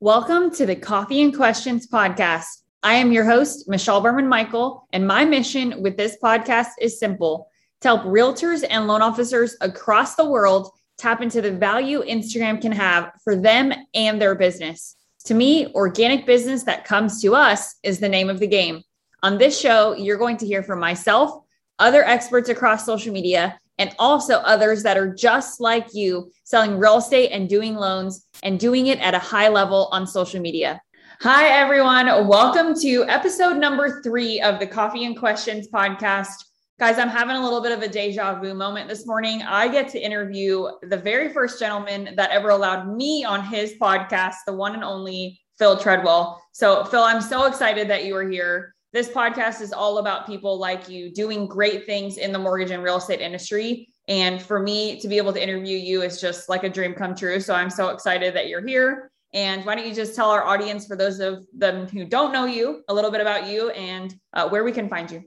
Welcome to the Coffee and Questions podcast. I am your host, Michelle Berman Michael, and my mission with this podcast is simple to help realtors and loan officers across the world tap into the value Instagram can have for them and their business. To me, organic business that comes to us is the name of the game. On this show, you're going to hear from myself, other experts across social media, and also others that are just like you selling real estate and doing loans and doing it at a high level on social media. Hi, everyone. Welcome to episode number three of the Coffee and Questions podcast. Guys, I'm having a little bit of a deja vu moment this morning. I get to interview the very first gentleman that ever allowed me on his podcast, the one and only Phil Treadwell. So, Phil, I'm so excited that you are here. This podcast is all about people like you doing great things in the mortgage and real estate industry. And for me to be able to interview you is just like a dream come true. So I'm so excited that you're here. And why don't you just tell our audience, for those of them who don't know you, a little bit about you and uh, where we can find you?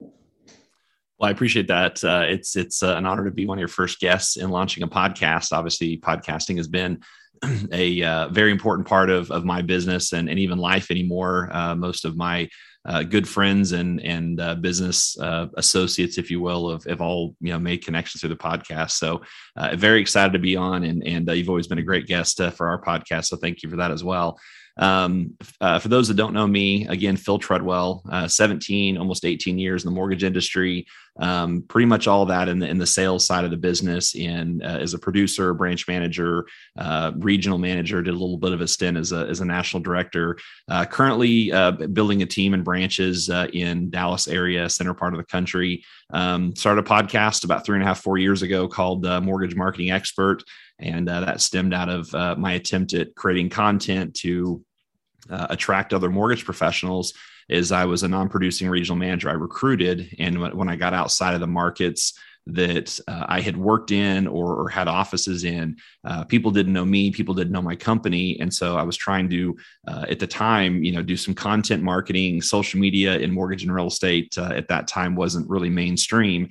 Well, I appreciate that. Uh, it's it's uh, an honor to be one of your first guests in launching a podcast. Obviously, podcasting has been a uh, very important part of, of my business and, and even life anymore. Uh, most of my uh, good friends and and uh, business uh, associates, if you will, have, have all you know made connections through the podcast. So uh, very excited to be on, and and uh, you've always been a great guest for our podcast. So thank you for that as well. Um, uh, for those that don't know me, again, Phil Treadwell, uh, 17, almost 18 years in the mortgage industry. Um, pretty much all that in the in the sales side of the business. And uh, as a producer, branch manager, uh, regional manager, did a little bit of a stint as a as a national director. Uh, currently uh, building a team and branches in Dallas area, center part of the country. Um, started a podcast about three and a half, four years ago called Mortgage Marketing Expert and uh, that stemmed out of uh, my attempt at creating content to uh, attract other mortgage professionals. Is i was a non-producing regional manager. I recruited and when i got outside of the markets that uh, I had worked in or, or had offices in. Uh, people didn't know me, people didn't know my company, and so I was trying to, uh, at the time, you know, do some content marketing, social media in mortgage and real estate. Uh, at that time, wasn't really mainstream,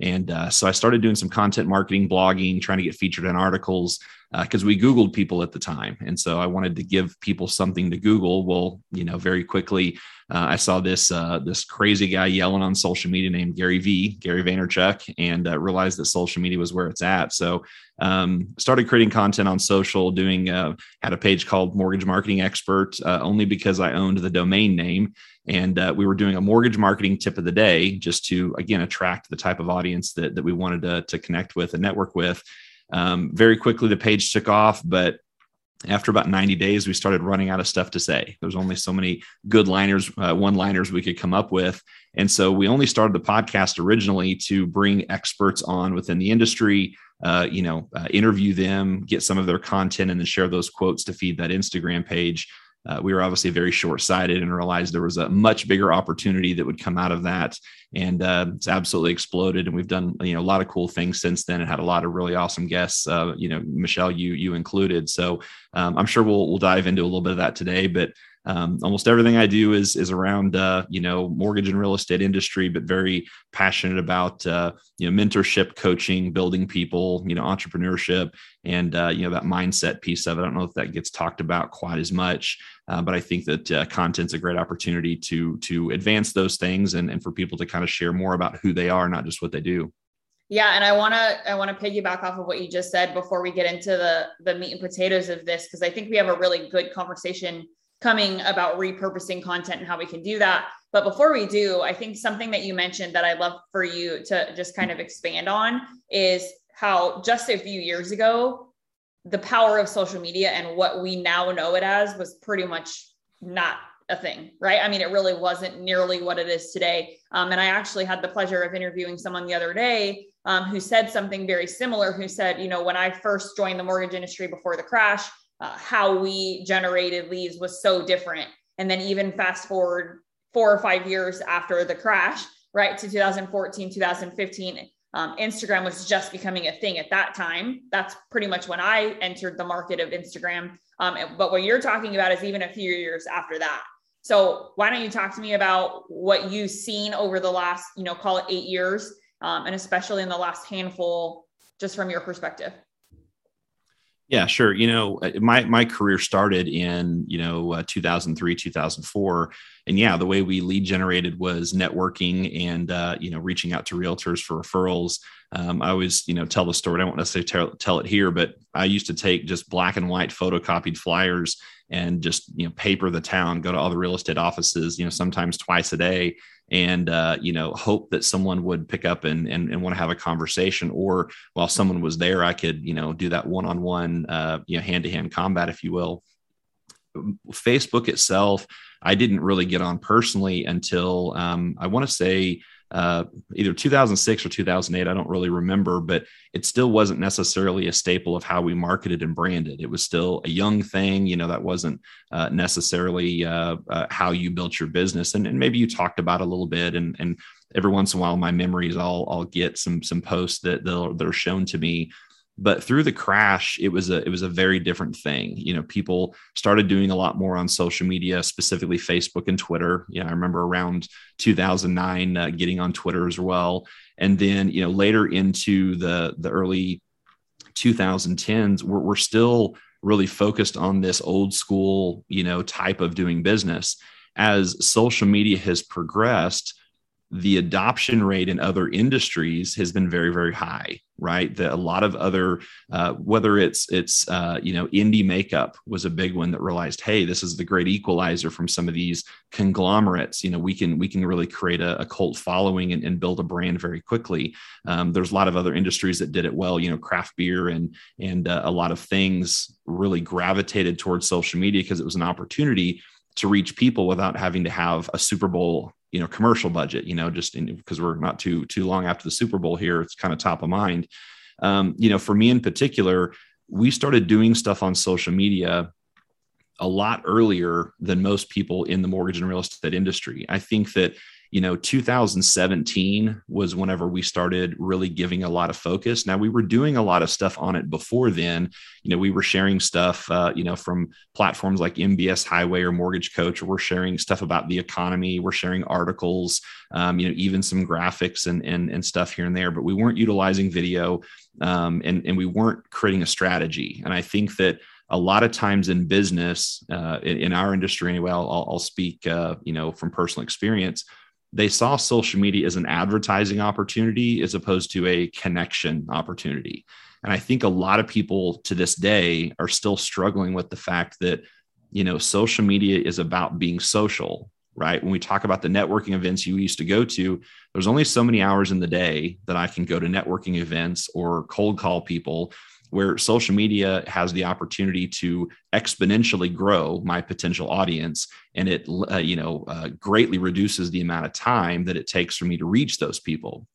and uh, so I started doing some content marketing, blogging, trying to get featured in articles because uh, we Googled people at the time. And so I wanted to give people something to Google. Well, you know, very quickly, uh, I saw this uh, this crazy guy yelling on social media named Gary V, Gary Vaynerchuk, and uh, realized that social media was where it's at. So um, started creating content on social, doing uh, had a page called Mortgage Marketing Expert, uh, only because I owned the domain name. And we were doing a mortgage marketing tip of the day just to, again, attract the type of audience that, that we wanted to, to connect with and network with. Um, very quickly, the page took off, but after about 90 days, we started running out of stuff to say. There's only so many good liners, uh, one liners we could come up with. And so we only started the podcast originally to bring experts on within the industry, uh, you know, uh, interview them, get some of their content, and then share those quotes to feed that Instagram page uh, we were obviously very short-sighted and realized there was a much bigger opportunity that would come out of that. And uh, it's absolutely exploded and we've done you know a lot of cool things since then and had a lot of really awesome guests uh, you know michelle you you included. So um, i'm sure we'll we'll dive into a little bit of that today but um, almost everything I do is is around uh, you know mortgage and real estate industry, but very passionate about uh, you know mentorship, coaching, building people, you know entrepreneurship, and uh, you know that mindset piece of it. I don't know if that gets talked about quite as much, uh, but I think that uh, content's a great opportunity to to advance those things and and for people to kind of share more about who they are, not just what they do. Yeah, and I want to I want to piggyback off of what you just said before we get into the the meat and potatoes of this because I think we have a really good conversation coming about repurposing content and how we can do that. But before we do, I think something that you mentioned that I'd love for you to just kind of expand on is how just a few years ago, the power of social media and what we now know it as was pretty much not a thing, right? I mean, it really wasn't nearly what it is today. Um, and I actually had the pleasure of interviewing someone the other day um, who said something very similar, who said, you know, when I first joined the mortgage industry before the crash, uh, how we generated leads was so different. And then even fast forward four or five years after the crash, right to 2014, 2015, um, Instagram was just becoming a thing at that time. That's pretty much when I entered the market of Instagram. Um, but what you're talking about is even a few years after that. So why don't you talk to me about what you've seen over the last, you know, call it eight years, um, and especially in the last handful, just from your perspective. Yeah, sure. You know, uh, my my career started in you know uh, 2003, 2004, and yeah, the way we lead generated was networking and uh, you know reaching out to realtors for referrals. Um, I always you know tell the story. I don't necessarily tell, tell it here, but I used to take just black and white photocopied flyers and just you know paper the town, go to all the real estate offices, you know sometimes twice a day, and uh, you know hope that someone would pick up and, and, and want to have a conversation. Or while someone was there i could you know do that one-on-one uh, you know hand-to-hand combat if you will. Facebook itself i didn't really get on personally until um, i want to say uh, either 2006 or 2008. I don't really remember, but it still wasn't necessarily a staple of how we marketed and branded. It was still a young thing. You know, that wasn't uh, necessarily uh, uh how you built your business. And, and, maybe you talked about a little bit. And, and every once in a while, my memories, I'll, I'll get some some posts that are shown to me but through the crash it was a it was a very different thing. You know people started doing a lot more on social media specifically facebook and twitter. Yeah i remember around 2009 uh, getting on twitter as well. And then you know later into the the early 2010s we're, we're still really focused on this old school you know type of doing business. As social media has progressed the adoption rate in other industries has been very very high right? That a lot of other uh, whether it's it's uh, you know indie makeup was a big one that realized hey this is the great equalizer from some of these conglomerates. You know we can we can really create a, a cult following and, and, build a brand very quickly. Um, there's a lot of other industries that did it well. You know craft beer and and uh, a lot of things really gravitated towards social media because it was an opportunity to reach people without having to have a super bowl you know commercial budget you know just because we're not too too long after the super bowl here it's kind of top of mind. Um, you know for me in particular we started doing stuff on social media a lot earlier than most people in the mortgage and real estate industry. I think that you know 2017 was whenever we started really giving a lot of focus. Now we were doing a lot of stuff on it before then. You know we were sharing stuff uh, you know from platforms like mbs highway or mortgage coach. We're sharing stuff about the economy. We're sharing articles um, you know even some graphics and, and and stuff here and there but we weren't utilizing video um, and and we weren't creating a strategy. And i think that a lot of times in business uh, in, in, our industry anyway i'll, I'll speak uh, you know from personal experience they saw social media as an advertising opportunity as opposed to a connection opportunity. And I think a lot of people to this day are still struggling with the fact that, you know, social media is about being social, right? When we talk about the networking events you used to go to, there's only so many hours in the day that I can go to networking events or cold call people where social media has the opportunity to exponentially grow my potential audience. And it uh, you know uh, greatly reduces the amount of time that it takes for me to reach those people.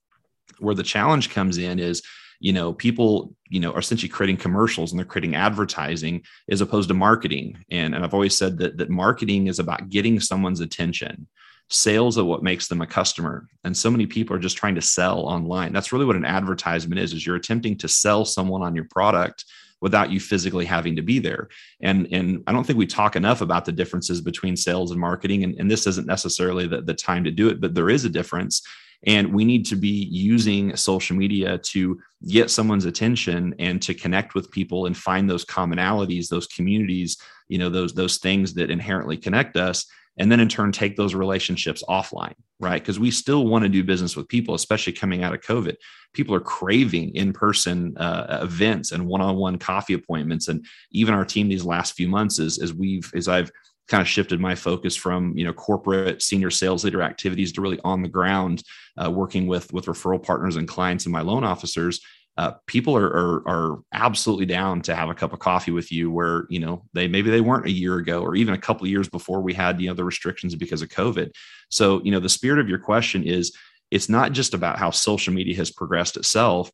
Where the challenge comes in is you know people you know are essentially creating commercials and they're creating advertising as opposed to marketing. And, and i've always said that that marketing is about getting someone's attention sales are what makes them a customer. And so many people are just trying to sell online. That's really what an advertisement is is you're attempting to sell someone on your product without you physically having to be there. And and i don't think we talk enough about the differences between sales and marketing. And, and this isn't necessarily the, the time to do it but there is a difference. And we need to be using social media to get someone's attention and to connect with people and find those commonalities those communities you know those those things that inherently connect us and then in turn take those relationships offline right? Because we still want to do business with people especially coming out of covid. People are craving in-person uh, events and one-on-one coffee appointments. And even our team these last few months is as we've as i've kind of shifted my focus from you know corporate senior sales leader activities to really on the ground uh, working with with referral partners and clients and my loan officers uh, people are, are, are absolutely down to have a cup of coffee with you where you know they maybe they weren't a year ago or even a couple of years before we had you know the restrictions because of covid. So you know the spirit of your question is it's not just about how social media has progressed itself.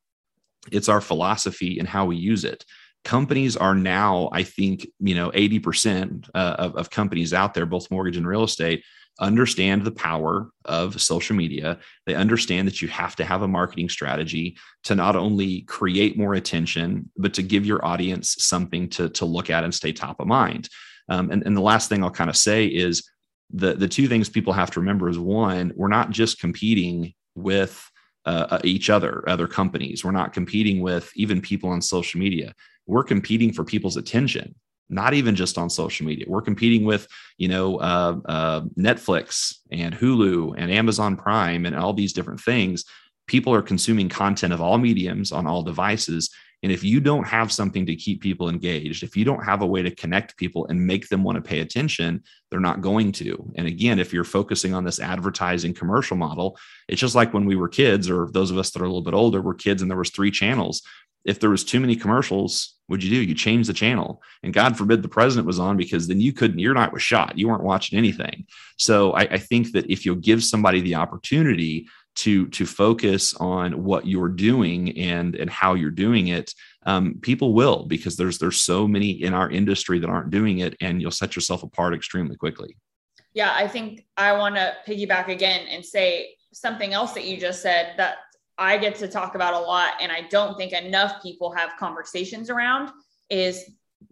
It's our philosophy and how we use it. Companies are now i think you know 80% uh, of, of companies out there both mortgage and real estate understand the power of social media. They understand that you have to have a marketing strategy to not only create more attention, but to give your audience something to, to look at and stay top of mind. Um, and, and the last thing I'll kind of say is the, the two things people have to remember is one, we're not just competing with uh, uh each other, other companies. We're not competing with even people on social media. we're competing for people's attention not even just on social media. We're competing with, you know, uh, uh, Netflix and Hulu and Amazon Prime and all these different things. People are consuming content of all mediums on all devices. And if you don't have something to keep people engaged, if you don't have a way to connect people and make them want to pay attention, they're not going to. And again, if you're focusing on this advertising commercial model, it's just like when we were kids, or those of us that are a little bit older were kids and there was three channels if there was too many commercials what'd you do? You change the channel. And god forbid the president was on because then you couldn't your night was shot. You weren't watching anything. So I, I, think that if you'll give somebody the opportunity to to focus on what you're doing and and how you're doing it um, people will because there's there's so many in our industry that aren't doing it and you'll set yourself apart extremely quickly. Yeah i think i want to piggyback again and say something else that you just said that I get to talk about a lot, and I don't think enough people have conversations around is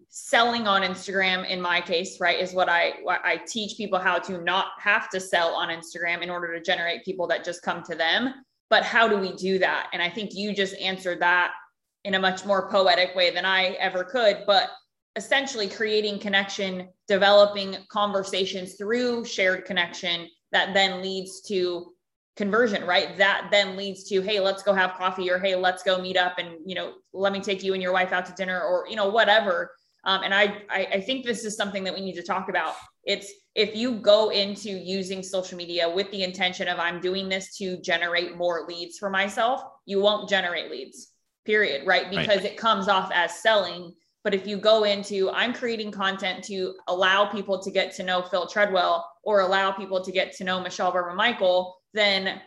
selling on Instagram. In my case, right, is what I I teach people how to not have to sell on Instagram in order to generate people that just come to them. But how do we do that? And I think you just answered that in a much more poetic way than I ever could. But essentially, creating connection, developing conversations through shared connection that then leads to conversion right? That then leads to hey let's go have coffee or hey let's go meet up and you know let me take you and your wife out to dinner or you know whatever. Um, and I, I i think this is something that we need to talk about. It's if you go into using social media with the intention of i'm doing this to generate more leads for myself you won't generate leads period right? Because right. it comes off as selling. But if you go into i'm creating content to allow people to get to know phil treadwell or allow people to get to know michelle berman michael then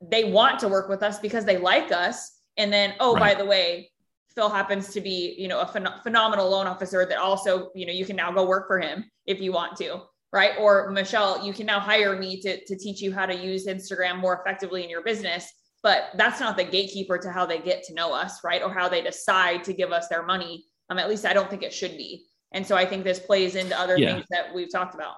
they want to work with us because they like us. And then, oh, right. by the way, Phil happens to be, you know, a phen- phenomenal loan officer that also, you know, you can now go work for him if you want to, right? Or Michelle, you can now hire me to, to teach you how to use Instagram more effectively in your business. But that's not the gatekeeper to how they get to know us, right? Or how they decide to give us their money. Um, at least I don't think it should be. And so I think this plays into other yeah. things that we've talked about.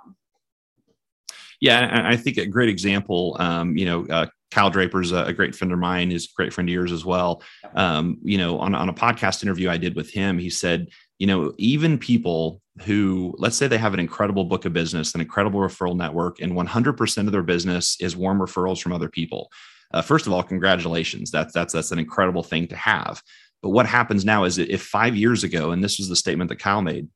Yeah, I think a great example. Um, you know, uh, Kyle Draper's a, a, great friend of mine. Is a great friend of yours as well. Um, you know, on on a podcast interview I did with him, he said, you know, even people who, let's say, they have an incredible book of business, an incredible referral network, and 100% of their business is warm referrals from other people. Uh, first of all, congratulations. That's that's that's an incredible thing to have. But what happens now is if five years ago, and this was the statement that Kyle made,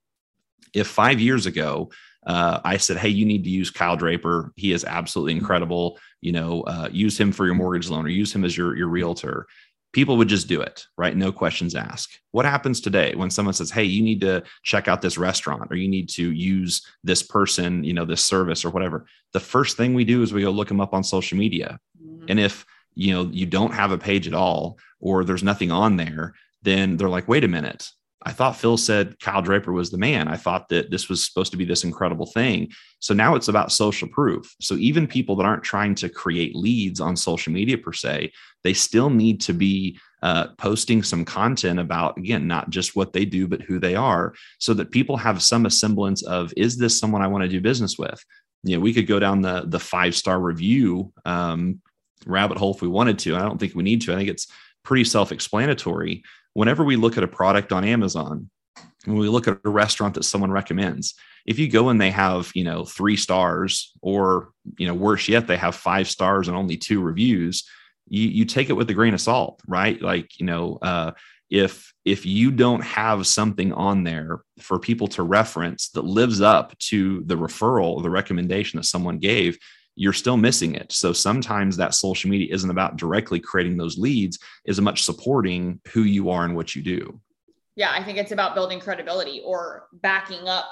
if five years ago uh, I said, Hey, you need to use Kyle Draper. He is absolutely mm-hmm. incredible. You know, uh, use him for your mortgage loan or use him as your, your realtor. People would just do it, right? No questions asked. What happens today when someone says, Hey, you need to check out this restaurant or you need to use this person, you know, this service or whatever? The first thing we do is we go look them up on social media. Mm-hmm. And if, you know, you don't have a page at all or there's nothing on there, then they're like, wait a minute, I thought Phil said Kyle Draper was the man. I thought that this was supposed to be this incredible thing. So now it's about social proof. So even people that aren't trying to create leads on social media per se, they still need to be uh, posting some content about, again, not just what they do, but who they are, so that people have some semblance of, is this someone I want to do business with? You know, we could go down the the five star review um, rabbit hole if we wanted to. I don't think we need to. I think it's pretty self explanatory whenever we look at a product on Amazon, when we look at a restaurant that someone recommends, if you go and they have, you know, three stars or, you know, worse yet, they have five stars and only two reviews, you, you take it with a grain of salt, right? Like, you know, uh, if if you don't have something on there for people to reference that lives up to the referral the recommendation that someone gave you're still missing it. So sometimes that social media isn't about directly creating those leads, is much supporting who you are and what you do. Yeah, I think it's about building credibility or backing up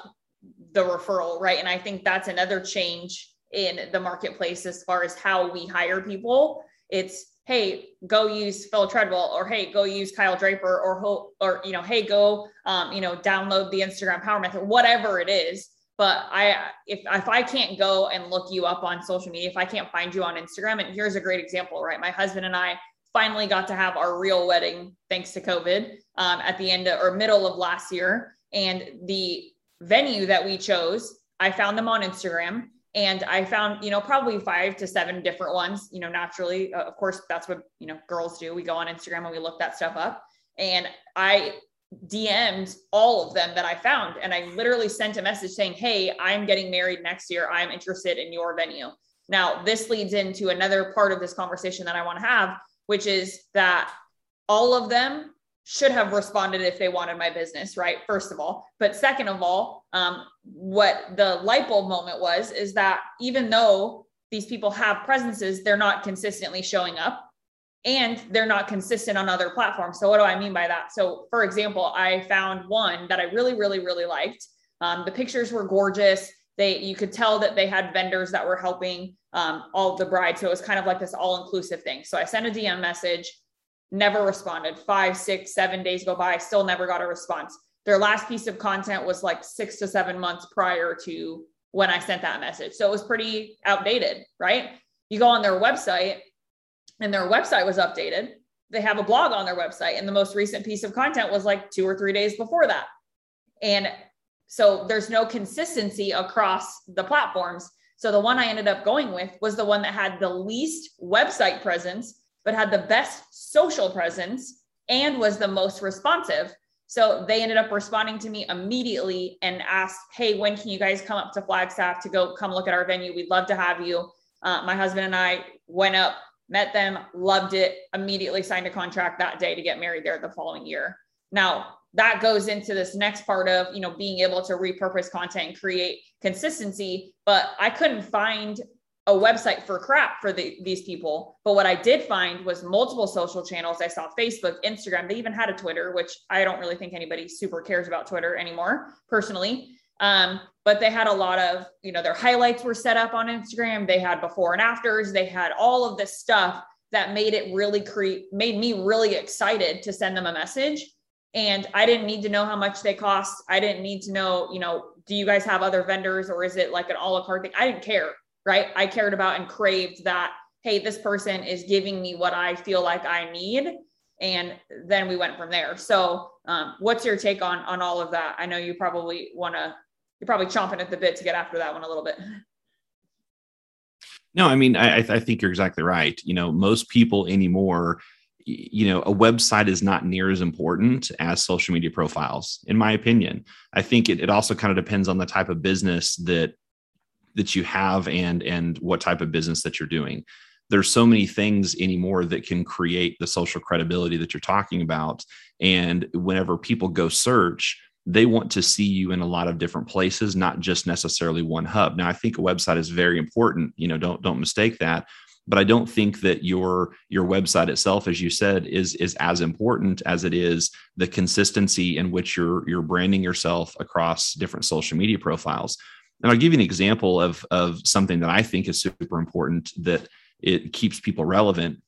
the referral, right? And I think that's another change in the marketplace as far as how we hire people. It's hey, go use Phil Treadwell, or hey, go use Kyle Draper, or or you know, hey, go um, you know, download the Instagram Power Method, whatever it is but I if if I can't go and look you up on social media, if I can't find you on Instagram, and here's a great example, right? My husband and I finally got to have our real wedding thanks to COVID um, at the end of, or middle of last year, and the venue that we chose, I found them on Instagram. And I found, you know, probably five to seven different ones. You know, naturally, uh, of course, that's what you know girls do. We go on Instagram and we look that stuff up. And I DM'd all of them that I found. And I literally sent a message saying, Hey, I'm getting married next year. I'm interested in your venue. Now, this leads into another part of this conversation that I want to have, which is that all of them should have responded if they wanted my business, right? First of all. But second of all, um, what the light bulb moment was is that even though these people have presences, they're not consistently showing up and they're not consistent on other platforms. So, what do I mean by that? So, for example, I found one that I really, really, really liked. Um, the pictures were gorgeous. They, you could tell that they had vendors that were helping um, all the brides. So it was kind of like this all inclusive thing. So I sent a DM message never responded. Five, six, seven days go by, still never got a response. Their last piece of content was like six to seven months prior to when I sent that message. So it was pretty outdated, right? You go on their website and their website was updated. They have a blog on their website, and the most recent piece of content was like two or three days before that. And so there's no consistency across the platforms. So the one I ended up going with was the one that had the least website presence but had the best social presence and was the most responsive. So they ended up responding to me immediately and asked, Hey, when can you guys come up to Flagstaff to go come look at our venue? We'd love to have you. Uh, my husband and I went up, met them, loved it, immediately signed a contract that day to get married there the following year. Now, that goes into this next part of you know being able to repurpose content and create consistency but i couldn't find a website for crap for the, these people. But what I did find was multiple social channels. I saw Facebook, Instagram. They even had a Twitter, which I don't really think anybody super cares about Twitter anymore, personally. Um, but they had a lot of, you know, their highlights were set up on Instagram. They had before and afters. They had all of this stuff that made it really create, made me really excited to send them a message. And I didn't need to know how much they cost. I didn't need to know, you know, do you guys have other vendors or is it like an a la carte thing? I didn't care right? I cared about and craved that, hey, this person is giving me what I feel like I need. And then we went from there. So, um, what's your take on on all of that? I know you probably want to, you're probably chomping at the bit to get after that one a little bit. No, I mean, I, I think you're exactly right. You know, most people anymore, you know, a website is not near as important as social media profiles, in my opinion. I think it, it also kind of depends on the type of business that that you have and and what type of business that you're doing there's so many things anymore that can create the social credibility that you're talking about and whenever people go search they want to see you in a lot of different places not just necessarily one hub now i think a website is very important you know don't don't mistake that but i don't think that your your website itself as you said is is as important as it is the consistency in which you're you're branding yourself across different social media profiles and I'll give you an example of, of something that I think is super important that it keeps people relevant.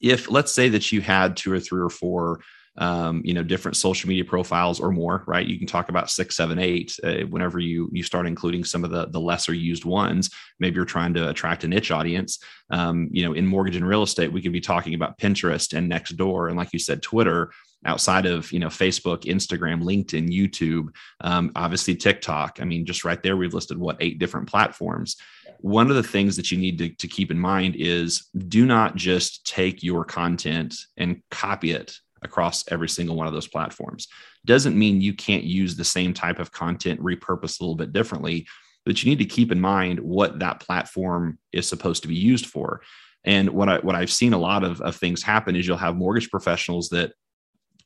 If let's say that you had two or three or four um, you know different social media profiles or more right you can talk about six seven eight uh, whenever you you start including some of the the lesser used ones maybe you're trying to attract a niche audience um, you know in mortgage and real estate we could be talking about pinterest and Nextdoor and like you said twitter outside of you know Facebook, Instagram, LinkedIn, YouTube, um, obviously TikTok. I mean, just right there, we've listed what eight different platforms. One of the things that you need to, to keep in mind is do not just take your content and copy it across every single one of those platforms. Doesn't mean you can't use the same type of content repurposed a little bit differently, but you need to keep in mind what that platform is supposed to be used for. And what I what I've seen a lot of, of things happen is you'll have mortgage professionals that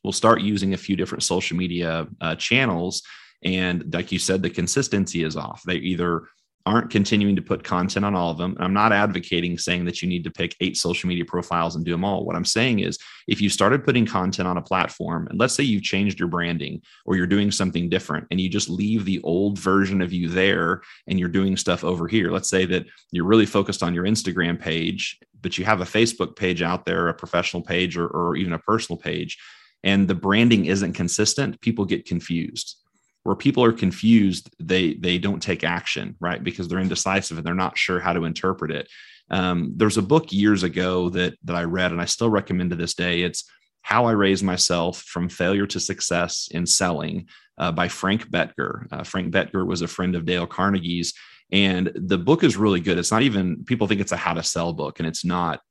will start using a few different social media uh, channels. And like you said, the consistency is off. They either aren't continuing to put content on all of them. I'm not advocating saying that you need to pick eight social media profiles and do them all. What I'm saying is if you started putting content on a platform, and let's say you've changed your branding or you're doing something different and you just leave the old version of you there and you're doing stuff over here. Let's say that you're really focused on your Instagram page, but you have a Facebook page out there, a professional page, or, or even a personal page and the branding isn't consistent, people get confused. Where people are confused, they they don't take action, right? Because they're indecisive and they're not sure how to interpret it. Um, there's a book years ago that that I read, and I still recommend to this day. It's How I Raised Myself from Failure to Success in Selling uh, by Frank Bettger. Uh, Frank Bettger was a friend of Dale Carnegie's, and the book is really good. It's not even people think it's a how to sell book, and it's not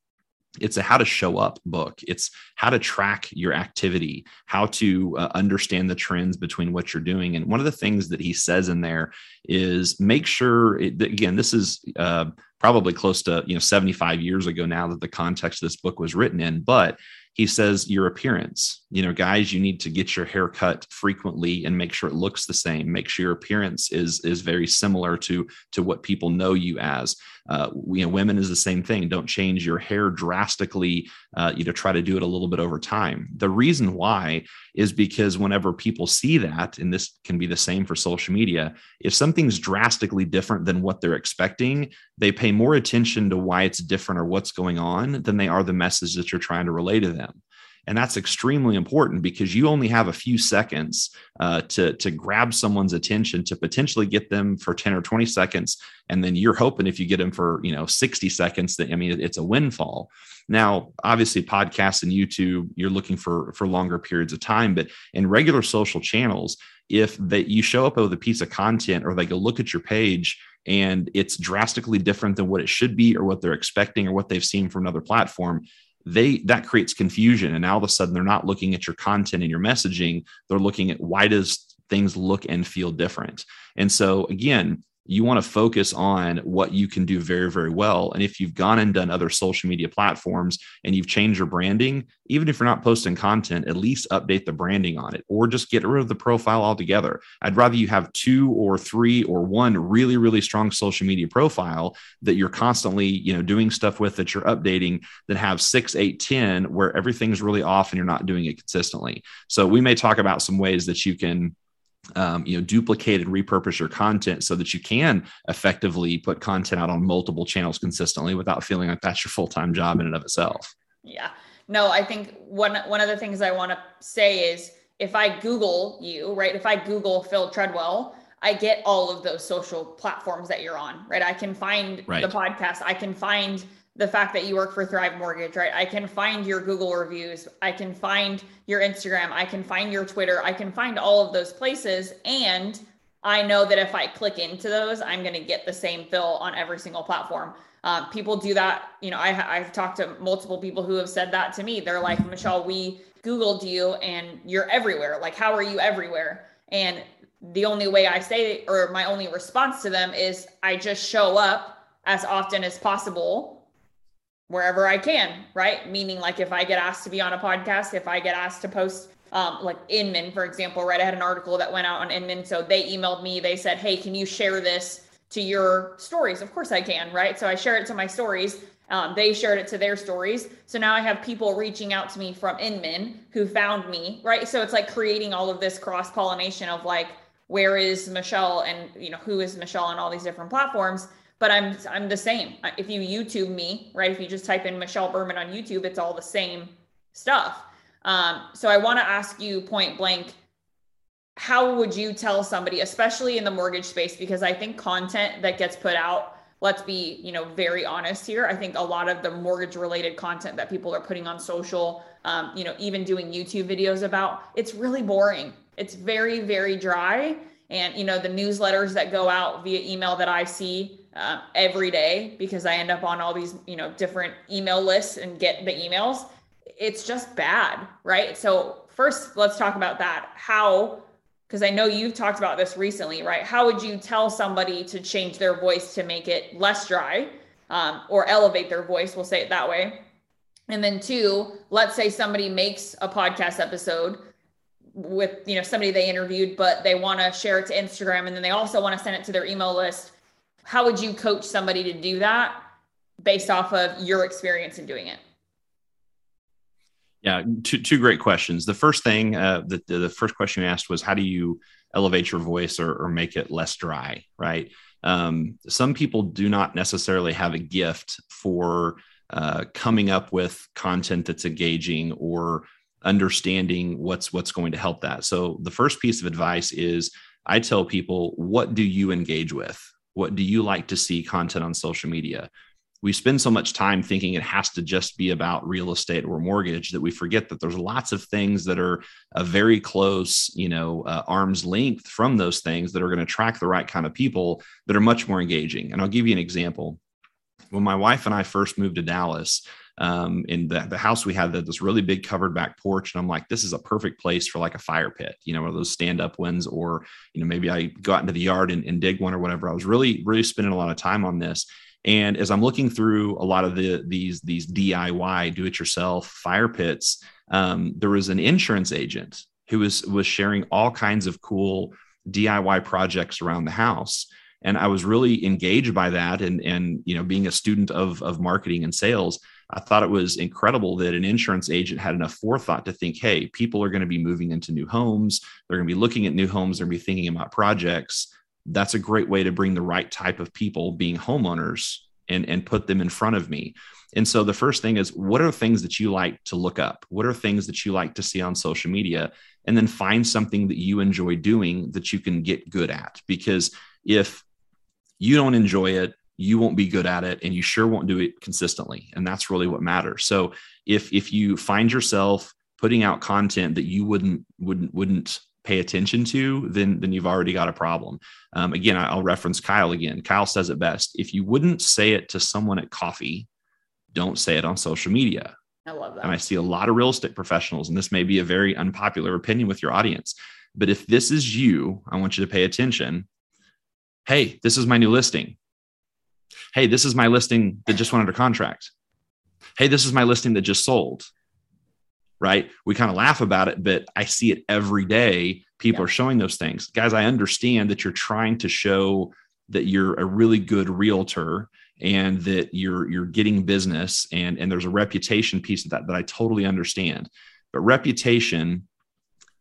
it's a how to show up book. It's how to track your activity how to uh, understand the trends between what you're doing. And one of the things that he says in there is make sure it, again this is uh, probably close to you know 75 years ago now that the context of this book was written in. But he says your appearance you know guys you need to get your hair cut frequently and make sure it looks the same. Make sure your appearance is is very similar to to what people know you as uh, you know women is the same thing. Don't change your hair drastically uh, you know try to do it a little bit over time. The reason why is because whenever people see that and this can be the same for social media if something's drastically different than what they're expecting they pay more attention to why it's different or what's going on than they are the message that you're trying to relay to them and that's extremely important because you only have a few seconds uh, to, to grab someone's attention to potentially get them for 10 or 20 seconds. And then you're hoping if you get them for, you know, 60 seconds that, I mean, it's a windfall. Now, obviously podcasts and YouTube, you're looking for, for longer periods of time, but in regular social channels, if that you show up with a piece of content or they go look at your page and it's drastically different than what it should be or what they're expecting or what they've seen from another platform they that creates confusion. And now all of a sudden they're not looking at your content and your messaging. They're looking at why does things look and feel different. And so again you want to focus on what you can do very, very well. And if you've gone and done other social media platforms and you've changed your branding, even if you're not posting content, at least update the branding on it or just get rid of the profile altogether. I'd rather you have two or three or one really, really strong social media profile that you're constantly, you know, doing stuff with that you're updating than have six, eight, ten where everything's really off and you're not doing it consistently. So we may talk about some ways that you can um, you know duplicate and repurpose your content so that you can effectively put content out on multiple channels consistently without feeling like that's your full-time job in and of itself. Yeah. No i think one one of the things i want to say is if i google you right if i google phil treadwell i get all of those social platforms that you're on right? I can find right. the podcast. I can find the fact that you work for Thrive Mortgage, right? I can find your Google reviews, I can find your Instagram, I can find your Twitter, I can find all of those places. And I know that if I click into those, I'm going to get the same Phil on every single platform. Um, people do that. You know, I, I've talked to multiple people who have said that to me. They're like, Michelle, we Googled you and you're everywhere. Like, how are you everywhere? And the only way I say, or my only response to them is I just show up as often as possible wherever I can, right? Meaning, like if I get asked to be on a podcast, if I get asked to post, um, like Inman, for example, right? I had an article that went out on Inman. So they emailed me, they said, Hey, can you share this to your stories? Of course I can, right? So I share it to my stories. Um, they shared it to their stories. So now I have people reaching out to me from Inman who found me, right? So it's like creating all of this cross pollination of like, where is Michelle and, you know, who is Michelle on all these different platforms but I'm I'm the same. If you YouTube me, right? If you just type in Michelle Berman on YouTube, it's all the same stuff. Um, so I want to ask you point blank, how would you tell somebody, especially in the mortgage space, because I think content that gets put out, let's be, you know, very honest here. I think a lot of the mortgage related content that people are putting on social, um, you know, even doing YouTube videos about, it's really boring. It's very, very dry. And, you know, the newsletters that go out via email that I see, uh, every day because I end up on all these, you know, different email lists and get the emails. It's just bad, right? So first, let's talk about that. How, because I know you've talked about this recently, right? How would you tell somebody to change their voice to make it less dry um, or elevate their voice? We'll say it that way. And then two, let's say somebody makes a podcast episode with you know somebody they interviewed but they want to share it to instagram and then they also want to send it to their email list how would you coach somebody to do that based off of your experience in doing it? Yeah, two, two great questions. The first thing, uh, the, the first question you asked was, how do you elevate your voice or, or make it less dry, right? Um, some people do not necessarily have a gift for uh, coming up with content that's engaging or understanding what's what's going to help that. So the first piece of advice is I tell people, what do you engage with? What do you like to see content on social media? We spend so much time thinking it has to just be about real estate or mortgage that we forget that there's lots of things that are a very close, you know, uh, arm's length from those things that are going to attract the right kind of people that are much more engaging. And I'll give you an example. When my wife and I first moved to Dallas, um, in the, the house we had this really big covered back porch and i'm like this is a perfect place for like a fire pit you know one of those stand up ones or you know maybe i go out into the yard and, and dig one or whatever. I was really really spending a lot of time on this. And as i'm looking through a lot of the these these diy do it yourself fire pits um, there was an insurance agent who was was sharing all kinds of cool diy projects around the house. And i was really engaged by that and and you know being a student of of marketing and sales I thought it was incredible that an insurance agent had enough forethought to think, hey, people are going to be moving into new homes. They're going to be looking at new homes. They're going to be thinking about projects. That's a great way to bring the right type of people, being homeowners, and, and put them in front of me. And so the first thing is, what are things that you like to look up? What are things that you like to see on social media? And then find something that you enjoy doing that you can get good at. Because if you don't enjoy it, you won't be good at it and you sure won't do it consistently. And that's really what matters. So if if you find yourself putting out content that you wouldn't wouldn't wouldn't pay attention to then then you've already got a problem. Um, again i'll reference kyle again. Kyle says it best. If you wouldn't say it to someone at coffee don't say it on social media. I love that. And i see a lot of real estate professionals and this may be a very unpopular opinion with your audience. But if this is you i want you to pay attention. Hey this is my new listing Hey, this is my listing that just went under contract. Hey, this is my listing that just sold. Right. We kind of laugh about it, but I see it every day. People yeah. are showing those things. Guys, I understand that you're trying to show that you're a really good realtor and that you're you're getting business and and there's a reputation piece of that that I totally understand. But reputation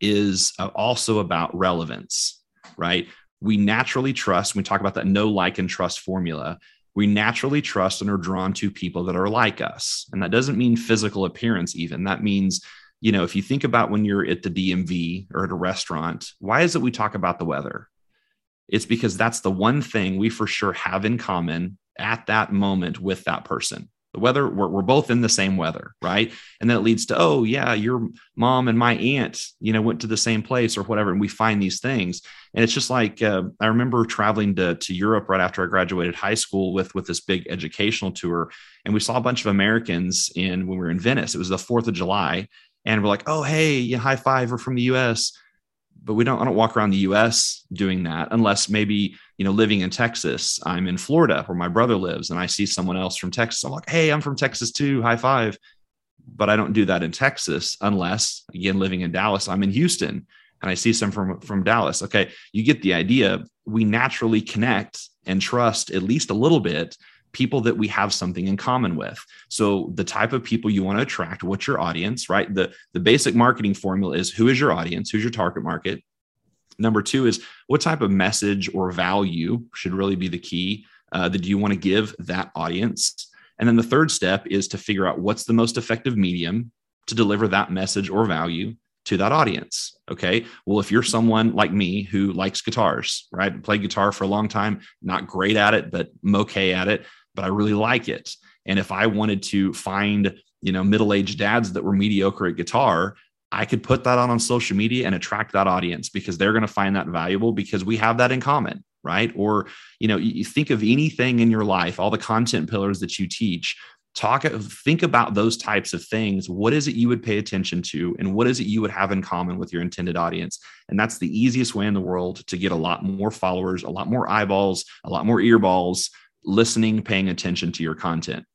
is uh, also about relevance, right? We naturally trust, we talk about that no like and trust formula we naturally trust and are drawn to people that are like us. And that doesn't mean physical appearance, even. That means, you know, if you think about when you're at the DMV or at a restaurant, why is it we talk about the weather? It's because that's the one thing we for sure have in common at that moment with that person the weather we're, we're both in the same weather right? And then it leads to oh yeah your mom and my aunt you know went to the same place or whatever and we find these things. And it's just like uh, i remember traveling to, to europe right after i graduated high school with with this big educational tour and we saw a bunch of americans in when we were in venice. It was the fourth of july and we're like oh hey you high five we're from the us but we don't I don't walk around the US doing that unless maybe, you know, living in Texas, I'm in Florida where my brother lives and I see someone else from Texas. I'm like, "Hey, I'm from Texas too. High five But I don't do that in Texas unless again living in Dallas, I'm in Houston and I see some from from Dallas. Okay, you get the idea. We naturally connect and trust at least a little bit people that we have something in common with. So the type of people you want to attract, what's your audience, right? The the basic marketing formula is who is your audience, who's your target market. Number two is what type of message or value should really be the key uh, that you want to give that audience. And then the third step is to figure out what's the most effective medium to deliver that message or value to that audience. Okay. Well, if you're someone like me who likes guitars, right? Played guitar for a long time, not great at it, but okay at it but I really like it. And if I wanted to find, you know, middle-aged dads that were mediocre at guitar, I could put that on on social media and attract that audience because they're going to find that valuable because we have that in common, right? Or, you know, you think of anything in your life, all the content pillars that you teach, talk uh, think about those types of things what is it you would pay attention to and what is it you would have in common with your intended audience and that's the easiest way in the world to get a lot more followers a lot more eyeballs a lot more earballs listening, paying attention to your content.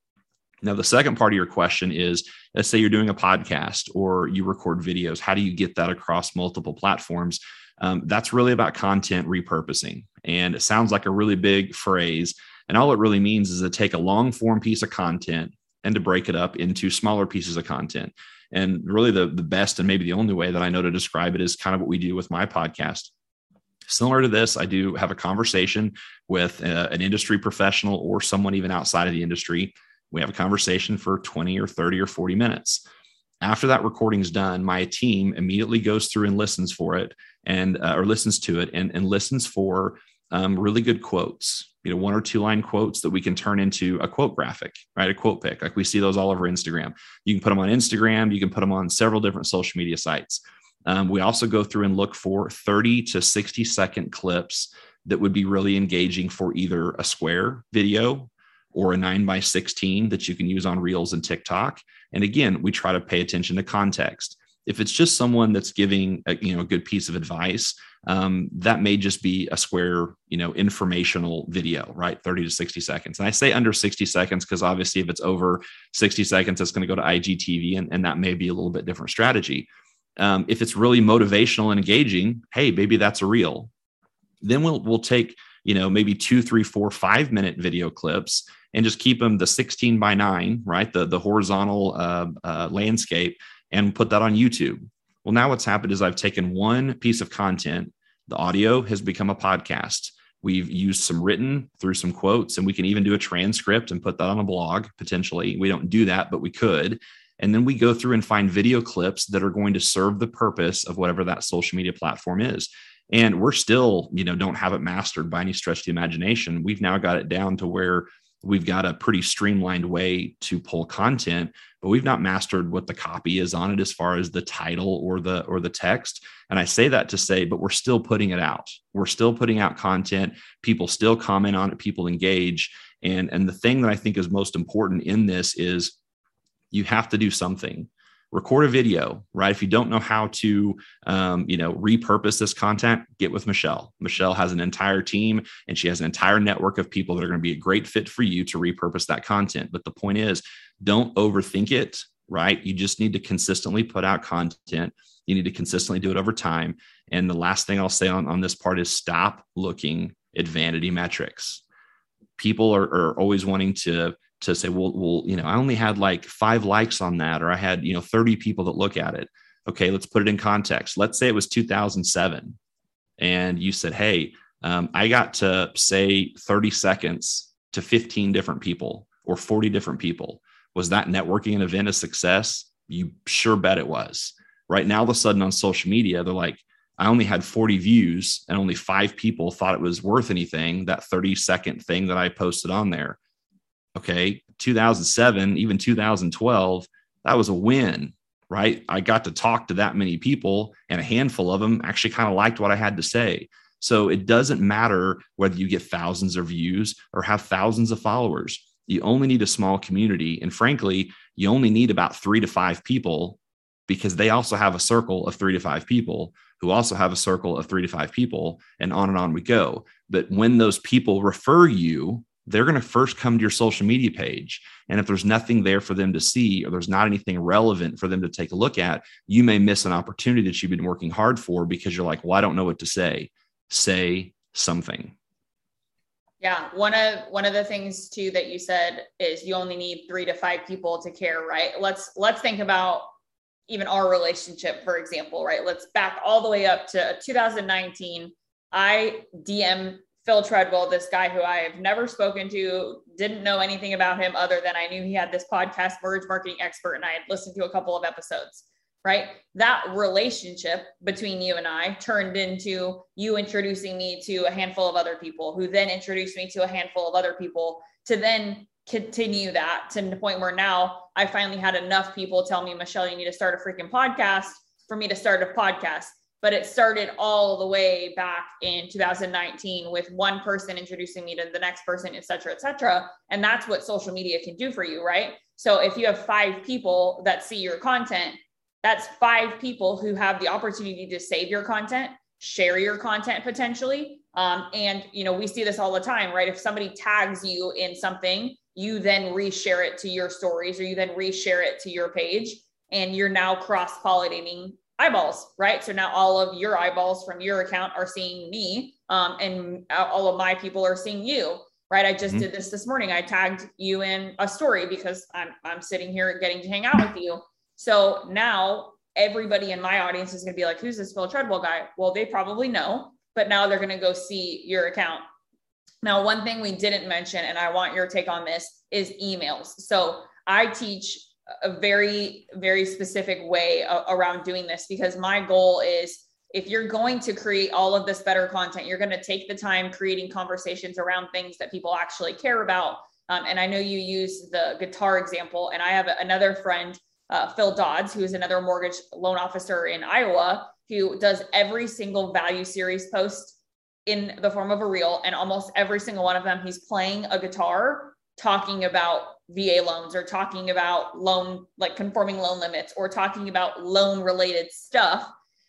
Now, the second part of your question is let's say you're doing a podcast or you record videos. How do you get that across multiple platforms? Um, that's really about content repurposing. And it sounds like a really big phrase. And all it really means is to take a long form piece of content and to break it up into smaller pieces of content. And really, the, the best and maybe the only way that I know to describe it is kind of what we do with my podcast. Similar to this, I do have a conversation with a, uh, an industry professional or someone even outside of the industry. We have a conversation for 20 or 30 or 40 minutes. After that recording is done, my team immediately goes through and listens for it and uh, or listens to it and, and listens for um, really good quotes, you know, one or two line quotes that we can turn into a quote graphic, right? A quote pic. Like we see those all over Instagram. You can put them on Instagram, you can put them on several different social media sites. Um, we also go through and look for 30 to 60 second clips that would be really engaging for either a square video or a 9 by 16 that you can use on reels and tiktok. And again we try to pay attention to context. If it's just someone that's giving a, you know a good piece of advice um, that may just be a square you know informational video right? 30 to 60 seconds. And i say under 60 seconds because obviously if it's over 60 seconds it's going to go to igtv and, and that may be a little bit different strategy um, if it's really motivational and engaging hey maybe that's a reel then we'll we'll take you know maybe two three four five minute video clips and just keep them the 16 by 9 right the the horizontal uh, uh, landscape and put that on YouTube. Well, now what's happened is I've taken one piece of content, the audio has become a podcast. We've used some written through some quotes, and we can even do a transcript and put that on a blog potentially. We don't do that, but we could. And then we go through and find video clips that are going to serve the purpose of whatever that social media platform is. And we're still, you know, don't have it mastered by any stretch of the imagination. We've now got it down to where we've got a pretty streamlined way to pull content but we've not mastered what the copy is on it as far as the title or the or the text. And i say that to say but we're still putting it out. We're still putting out content. People still comment on it. People engage. And and the thing that i think is most important in this is you have to do something. Record a video right? If you don't know how to um, you know repurpose this content get with michelle. Michelle has an entire team and she has an entire network of people that are going to be a great fit for you to repurpose that content. But the point is don't overthink it right? You just need to consistently put out content. You need to consistently do it over time. And the last thing i'll say on, on this part is stop looking at vanity metrics. People are, are always wanting to to say, well, well, you know, I only had like five likes on that, or I had, you know, 30 people that look at it. Okay, let's put it in context. Let's say it was 2007 and you said, hey, um, I got to say 30 seconds to 15 different people or 40 different people. Was that networking an event a success? You sure bet it was. Right now, all of a sudden on social media, they're like, I only had 40 views and only five people thought it was worth anything, that 30 second thing that I posted on there okay 2007 even 2012 that was a win right? I got to talk to that many people and a handful of them actually kind of liked what i had to say. So it doesn't matter whether you get thousands of views or have thousands of followers. You only need a small community and frankly you only need about 3 to 5 people because they also have a circle of 3 to 5 people who also have a circle of 3 to 5 people and on and on we go. But when those people refer you they're going to first come to your social media page. And if there's nothing there for them to see, or there's not anything relevant for them to take a look at, you may miss an opportunity that you've been working hard for because you're like, well, I don't know what to say. Say something. Yeah, one of one of the things too that you said is you only need 3 to 5 people to care, right? Let's let's think about even our relationship for example, right? Let's back all the way up to 2019. I DM Phil Treadwell, this guy who I have never spoken to, didn't know anything about him other than I knew he had this podcast, Mortgage Marketing Expert, and I had listened to a couple of episodes, right? That relationship between you and I turned into you introducing me to a handful of other people who then introduced me to a handful of other people to then continue that to the point where now I finally had enough people tell me, Michelle, you need to start a freaking podcast for me to start a podcast but it started all the way back in 2019 with one person introducing me to the next person et cetera et cetera. And that's what social media can do for you right? So if you have five people that see your content that's five people who have the opportunity to save your content share your content potentially. Um, and you know we see this all the time right? If somebody tags you in something you then reshare it to your stories or you then reshare it to your page and you're now cross pollinating eyeballs, right? So now all of your eyeballs from your account are seeing me, um, and all of my people are seeing you, right? I just mm-hmm. did this this morning. I tagged you in a story because I'm I'm sitting here getting to hang out with you. So now everybody in my audience is going to be like, "Who's this Phil Treadwell guy?" Well, they probably know, but now they're going to go see your account. Now, one thing we didn't mention, and I want your take on this, is emails. So I teach a very very specific way around doing this because my goal is if you're going to create all of this better content you're going to take the time creating conversations around things that people actually care about. Um, and i know you use the guitar example and i have another friend uh, phil dodds who is another mortgage loan officer in iowa who does every single value series post in the form of a reel and almost every single one of them he's playing a guitar talking about VA loans or talking about loan, like conforming loan limits or talking about loan related stuff,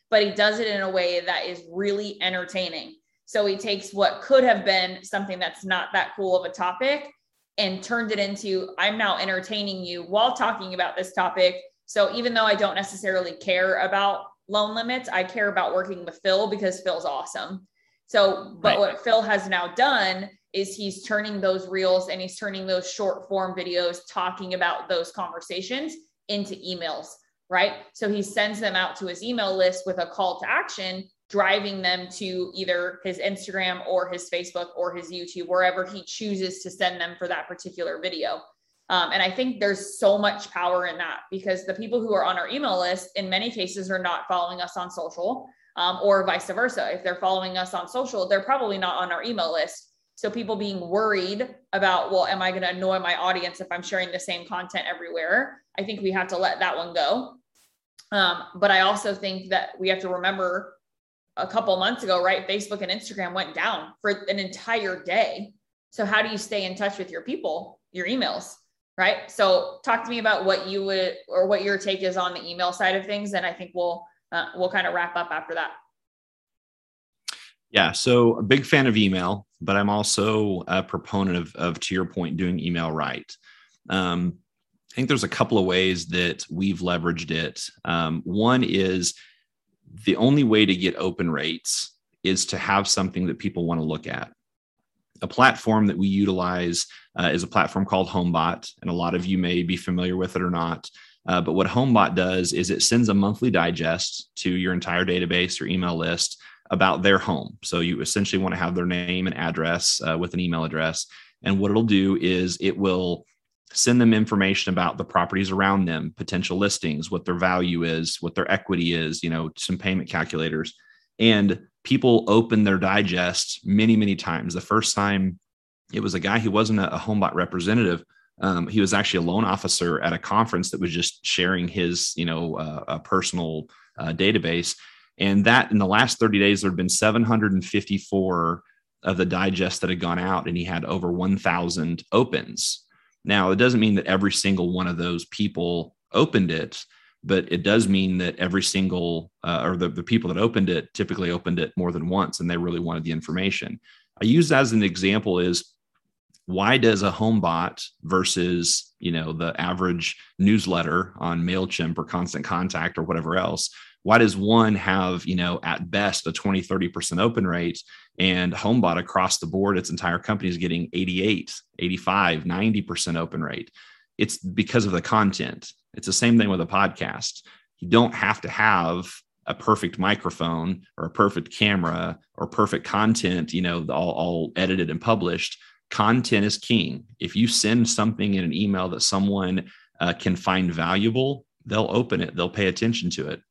but he does it in a way that is really entertaining. So he takes what could have been something that's not that cool of a topic and turned it into I'm now entertaining you while talking about this topic. So even though I don't necessarily care about loan limits, I care about working with Phil because Phil's awesome. So, but right. what Phil has now done is he's turning those reels and he's turning those short form videos talking about those conversations into emails, right? So he sends them out to his email list with a call to action, driving them to either his Instagram or his Facebook or his YouTube, wherever he chooses to send them for that particular video. Um, and I think there's so much power in that because the people who are on our email list, in many cases, are not following us on social um, or vice versa. If they're following us on social, they're probably not on our email list. So people being worried about, well, am I going to annoy my audience if I'm sharing the same content everywhere? I think we have to let that one go. Um, but I also think that we have to remember a couple months ago, right? Facebook and Instagram went down for an entire day. So how do you stay in touch with your people, your emails, right? So talk to me about what you would or what your take is on the email side of things, and I think we'll uh, we'll kind of wrap up after that. Yeah, so a big fan of email, but I'm also a proponent of, of to your point, doing email right. Um, I think there's a couple of ways that we've leveraged it. Um, one is the only way to get open rates is to have something that people want to look at. A platform that we utilize uh, is a platform called Homebot, and a lot of you may be familiar with it or not. Uh, but what Homebot does is it sends a monthly digest to your entire database or email list about their home. So you essentially want to have their name and address uh, with an email address. And what it'll do is it will send them information about the properties around them, potential listings, what their value is, what their equity is, you know, some payment calculators. And people open their digest many, many times. The first time it was a guy who wasn't a, Homebot representative. Um, he was actually a loan officer at a conference that was just sharing his, you know, uh, personal uh, database. And that in the last 30 days, there had been 754 of the digest that had gone out, and he had over 1,000 opens. Now, it doesn't mean that every single one of those people opened it, but it does mean that every single, uh, or the, the people that opened it typically opened it more than once and they really wanted the information. I use that as an example is why does a Homebot versus you know the average newsletter on mailchimp or constant contact or whatever else why does one have you know at best a 20 30% open rate? And homebot across the board its entire company is getting 88 85 90% open rate. It's because of the content. It's the same thing with a podcast. You don't have to have a perfect microphone or a perfect camera or perfect content you know all, all edited and published. Content is king. If you send something in an email that someone uh, can find valuable they'll open it. They'll pay attention to it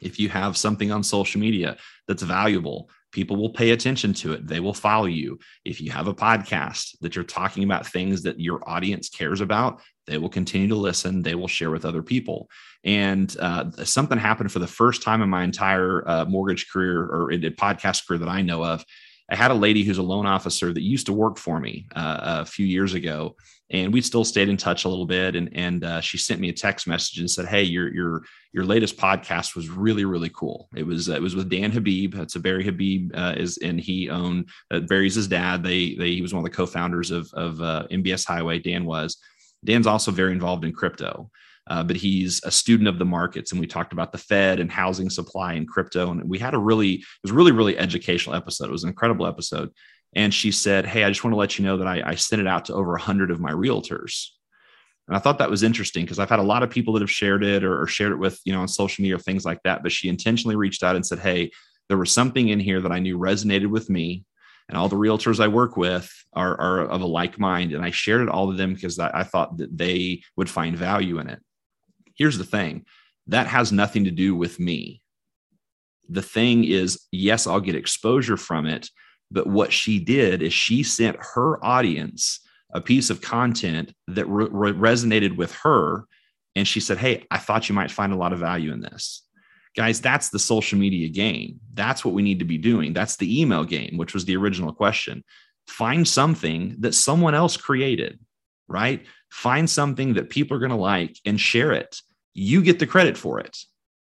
if you have something on social media that's valuable, people will pay attention to it. They will follow you. If you have a podcast that you're talking about things that your audience cares about, they will continue to listen. They will share with other people. And uh, something happened for the first time in my entire uh, mortgage career or in podcast career that I know of. I had a lady who's a loan officer that used to work for me uh, a few years ago, and we still stayed in touch a little bit. And and uh, she sent me a text message and said, "Hey, your your your latest podcast was really really cool. It was it was with Dan Habib. It's a Barry Habib uh, is and he owned uh, Barry's his dad. They they he was one of the co-founders of of MBS uh, Highway. Dan was. Dan's also very involved in crypto uh, but he's a student of the markets. And we talked about the Fed and housing supply and crypto. And we had a really, it was really, really educational episode. It was an incredible episode. And she said, Hey, I just want to let you know that I, I sent it out to over 100 of my realtors. And I thought that was interesting because I've had a lot of people that have shared it or, or shared it with, you know, on social media or things like that. But she intentionally reached out and said, Hey, there was something in here that I knew resonated with me and all the realtors I work with are, are of a like mind. And I shared it all to them because I, thought that they would find value in it. Here's the thing that has nothing to do with me. The thing is, yes, I'll get exposure from it. But what she did is she sent her audience a piece of content that re- resonated with her. And she said, Hey, I thought you might find a lot of value in this. Guys, that's the social media game. That's what we need to be doing. That's the email game, which was the original question. Find something that someone else created right? Find something that people are going to like and share it. You get the credit for it,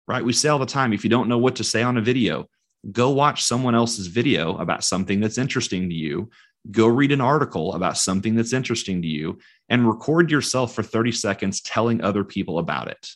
right? We say all the time if you don't know what to say on a video, go watch someone else's video about something that's interesting to you. Go read an article about something that's interesting to you and record yourself for 30 seconds telling other people about it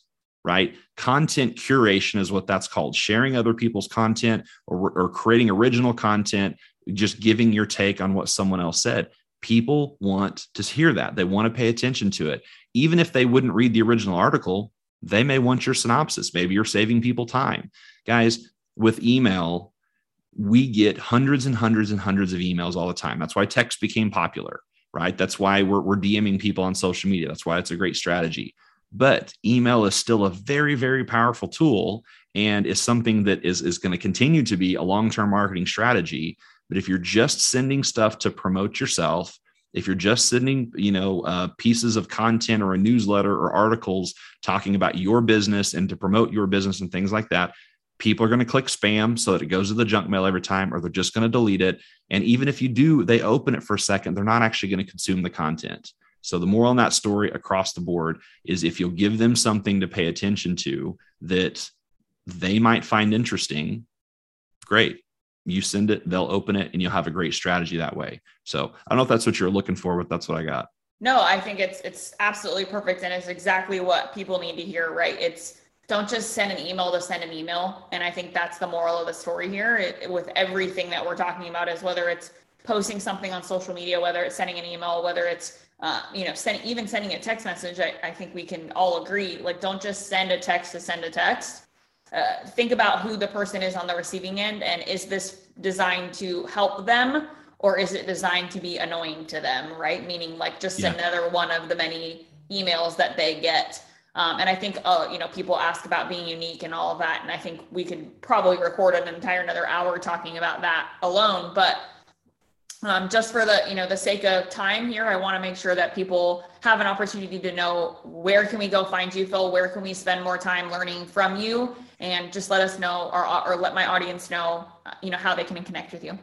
right? Content curation is what that's called sharing other people's content or, or creating original content, just giving your take on what someone else said. People want to hear that. They want to pay attention to it. Even if they wouldn't read the original article, they may want your synopsis. Maybe you're saving people time. Guys, with email, we get hundreds and hundreds and hundreds of emails all the time. That's why text became popular, right? That's why we're, we're DMing people on social media. That's why it's a great strategy. But email is still a very, very powerful tool and is something that is, is going to continue to be a long term marketing strategy. But if you're just sending stuff to promote yourself, if you're just sending you know uh, pieces of content or a newsletter or articles talking about your business and to promote your business and things like that people are going to click spam so that it goes to the junk mail every time or they're just going to delete it and even if you do they open it for a second they're not actually going to consume the content so the moral on that story across the board is if you'll give them something to pay attention to that they might find interesting, great. You send it, they'll open it, and you'll have a great strategy that way. So I don't know if that's what you're looking for, but that's what I got. No, I think it's it's absolutely perfect, and it's exactly what people need to hear. Right? It's don't just send an email to send an email, and I think that's the moral of the story here. It, with everything that we're talking about, is whether it's posting something on social media, whether it's sending an email, whether it's uh, you know, send, even sending a text message, I, I think we can all agree, like, don't just send a text to send a text. Uh, think about who the person is on the receiving end and is this designed to help them or is it designed to be annoying to them, right? Meaning, like, just yeah. another one of the many emails that they get. Um, and I think, uh, you know, people ask about being unique and all of that. And I think we could probably record an entire another hour talking about that alone. But um, just for the you know the sake of time here i want to make sure that people have an opportunity to know where can we go find you phil where can we spend more time learning from you and just let us know or, or let my audience know uh, you know how they can connect with you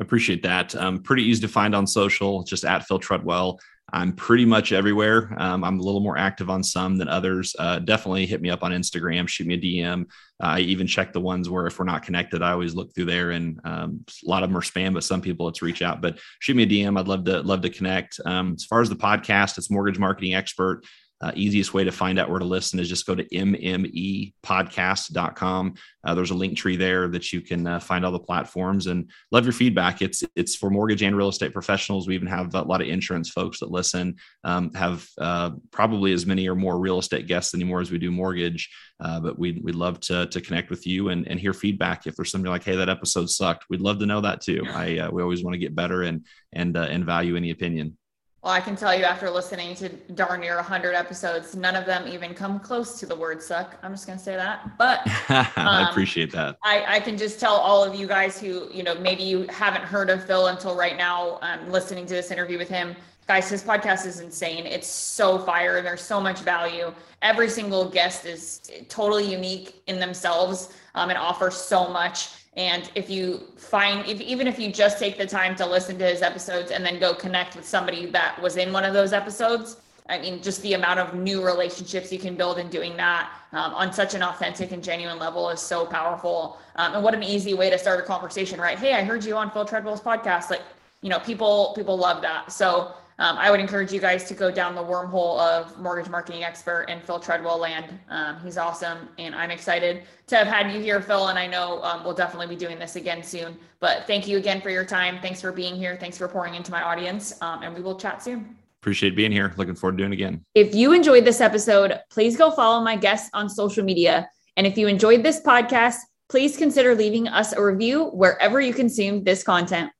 appreciate that um, pretty easy to find on social just at phil treadwell I'm pretty much everywhere. Um, I'm a little more active on some than others. Uh, definitely hit me up on Instagram, shoot me a DM. Uh, I even check the ones where if we're not connected, I always look through there, and um, a lot of them are spam, but some people it's reach out. But shoot me a DM. I'd love to love to connect. Um, as far as the podcast, it's Mortgage Marketing Expert. Uh, easiest way to find out where to listen is just go to mmepodcast.com. Uh, there's a Linktree there that you can uh, find all the platforms and love your feedback. It's it's for mortgage and real estate professionals. We even have a lot of insurance folks that listen. Um, have uh, probably as many or more real estate guests anymore as we do mortgage. Uh, but we'd we'd love to to connect with you and and hear feedback. If there's something like, hey, that episode sucked, we'd love to know that too. I uh, we always want to get better and and and value any opinion. Well, I can tell you after listening to darn near 100 episodes, none of them even come close to the word suck. I'm just going to say that. But um, I appreciate that. I, I, can just tell all of you guys who, you know, maybe you haven't heard of Phil until right now, um, listening to this interview with him. Guys, his podcast is insane. It's so fire. There's so much value. Every single guest is totally unique in themselves um, and offers so much and if you find, if, even if you just take the time to listen to his episodes and then go connect with somebody that was in one of those episodes, I mean, just the amount of new relationships you can build in doing that um, on such an authentic and genuine level is so powerful. Um, and what an easy way to start a conversation, right? Hey, I heard you on Phil Treadwell's podcast. Like, you know, people people love that. So um, I would encourage you guys to go down the wormhole of mortgage marketing expert and Phil Treadwell land. Um, he's awesome, and I'm excited to have had you here, Phil. And I know um, we'll definitely be doing this again soon. But thank you again for your time. Thanks for being here. Thanks for pouring into my audience, um, and we will chat soon. Appreciate being here. Looking forward to doing it again. If you enjoyed this episode, please go follow my guests on social media. And if you enjoyed this podcast, please consider leaving us a review wherever you consume this content.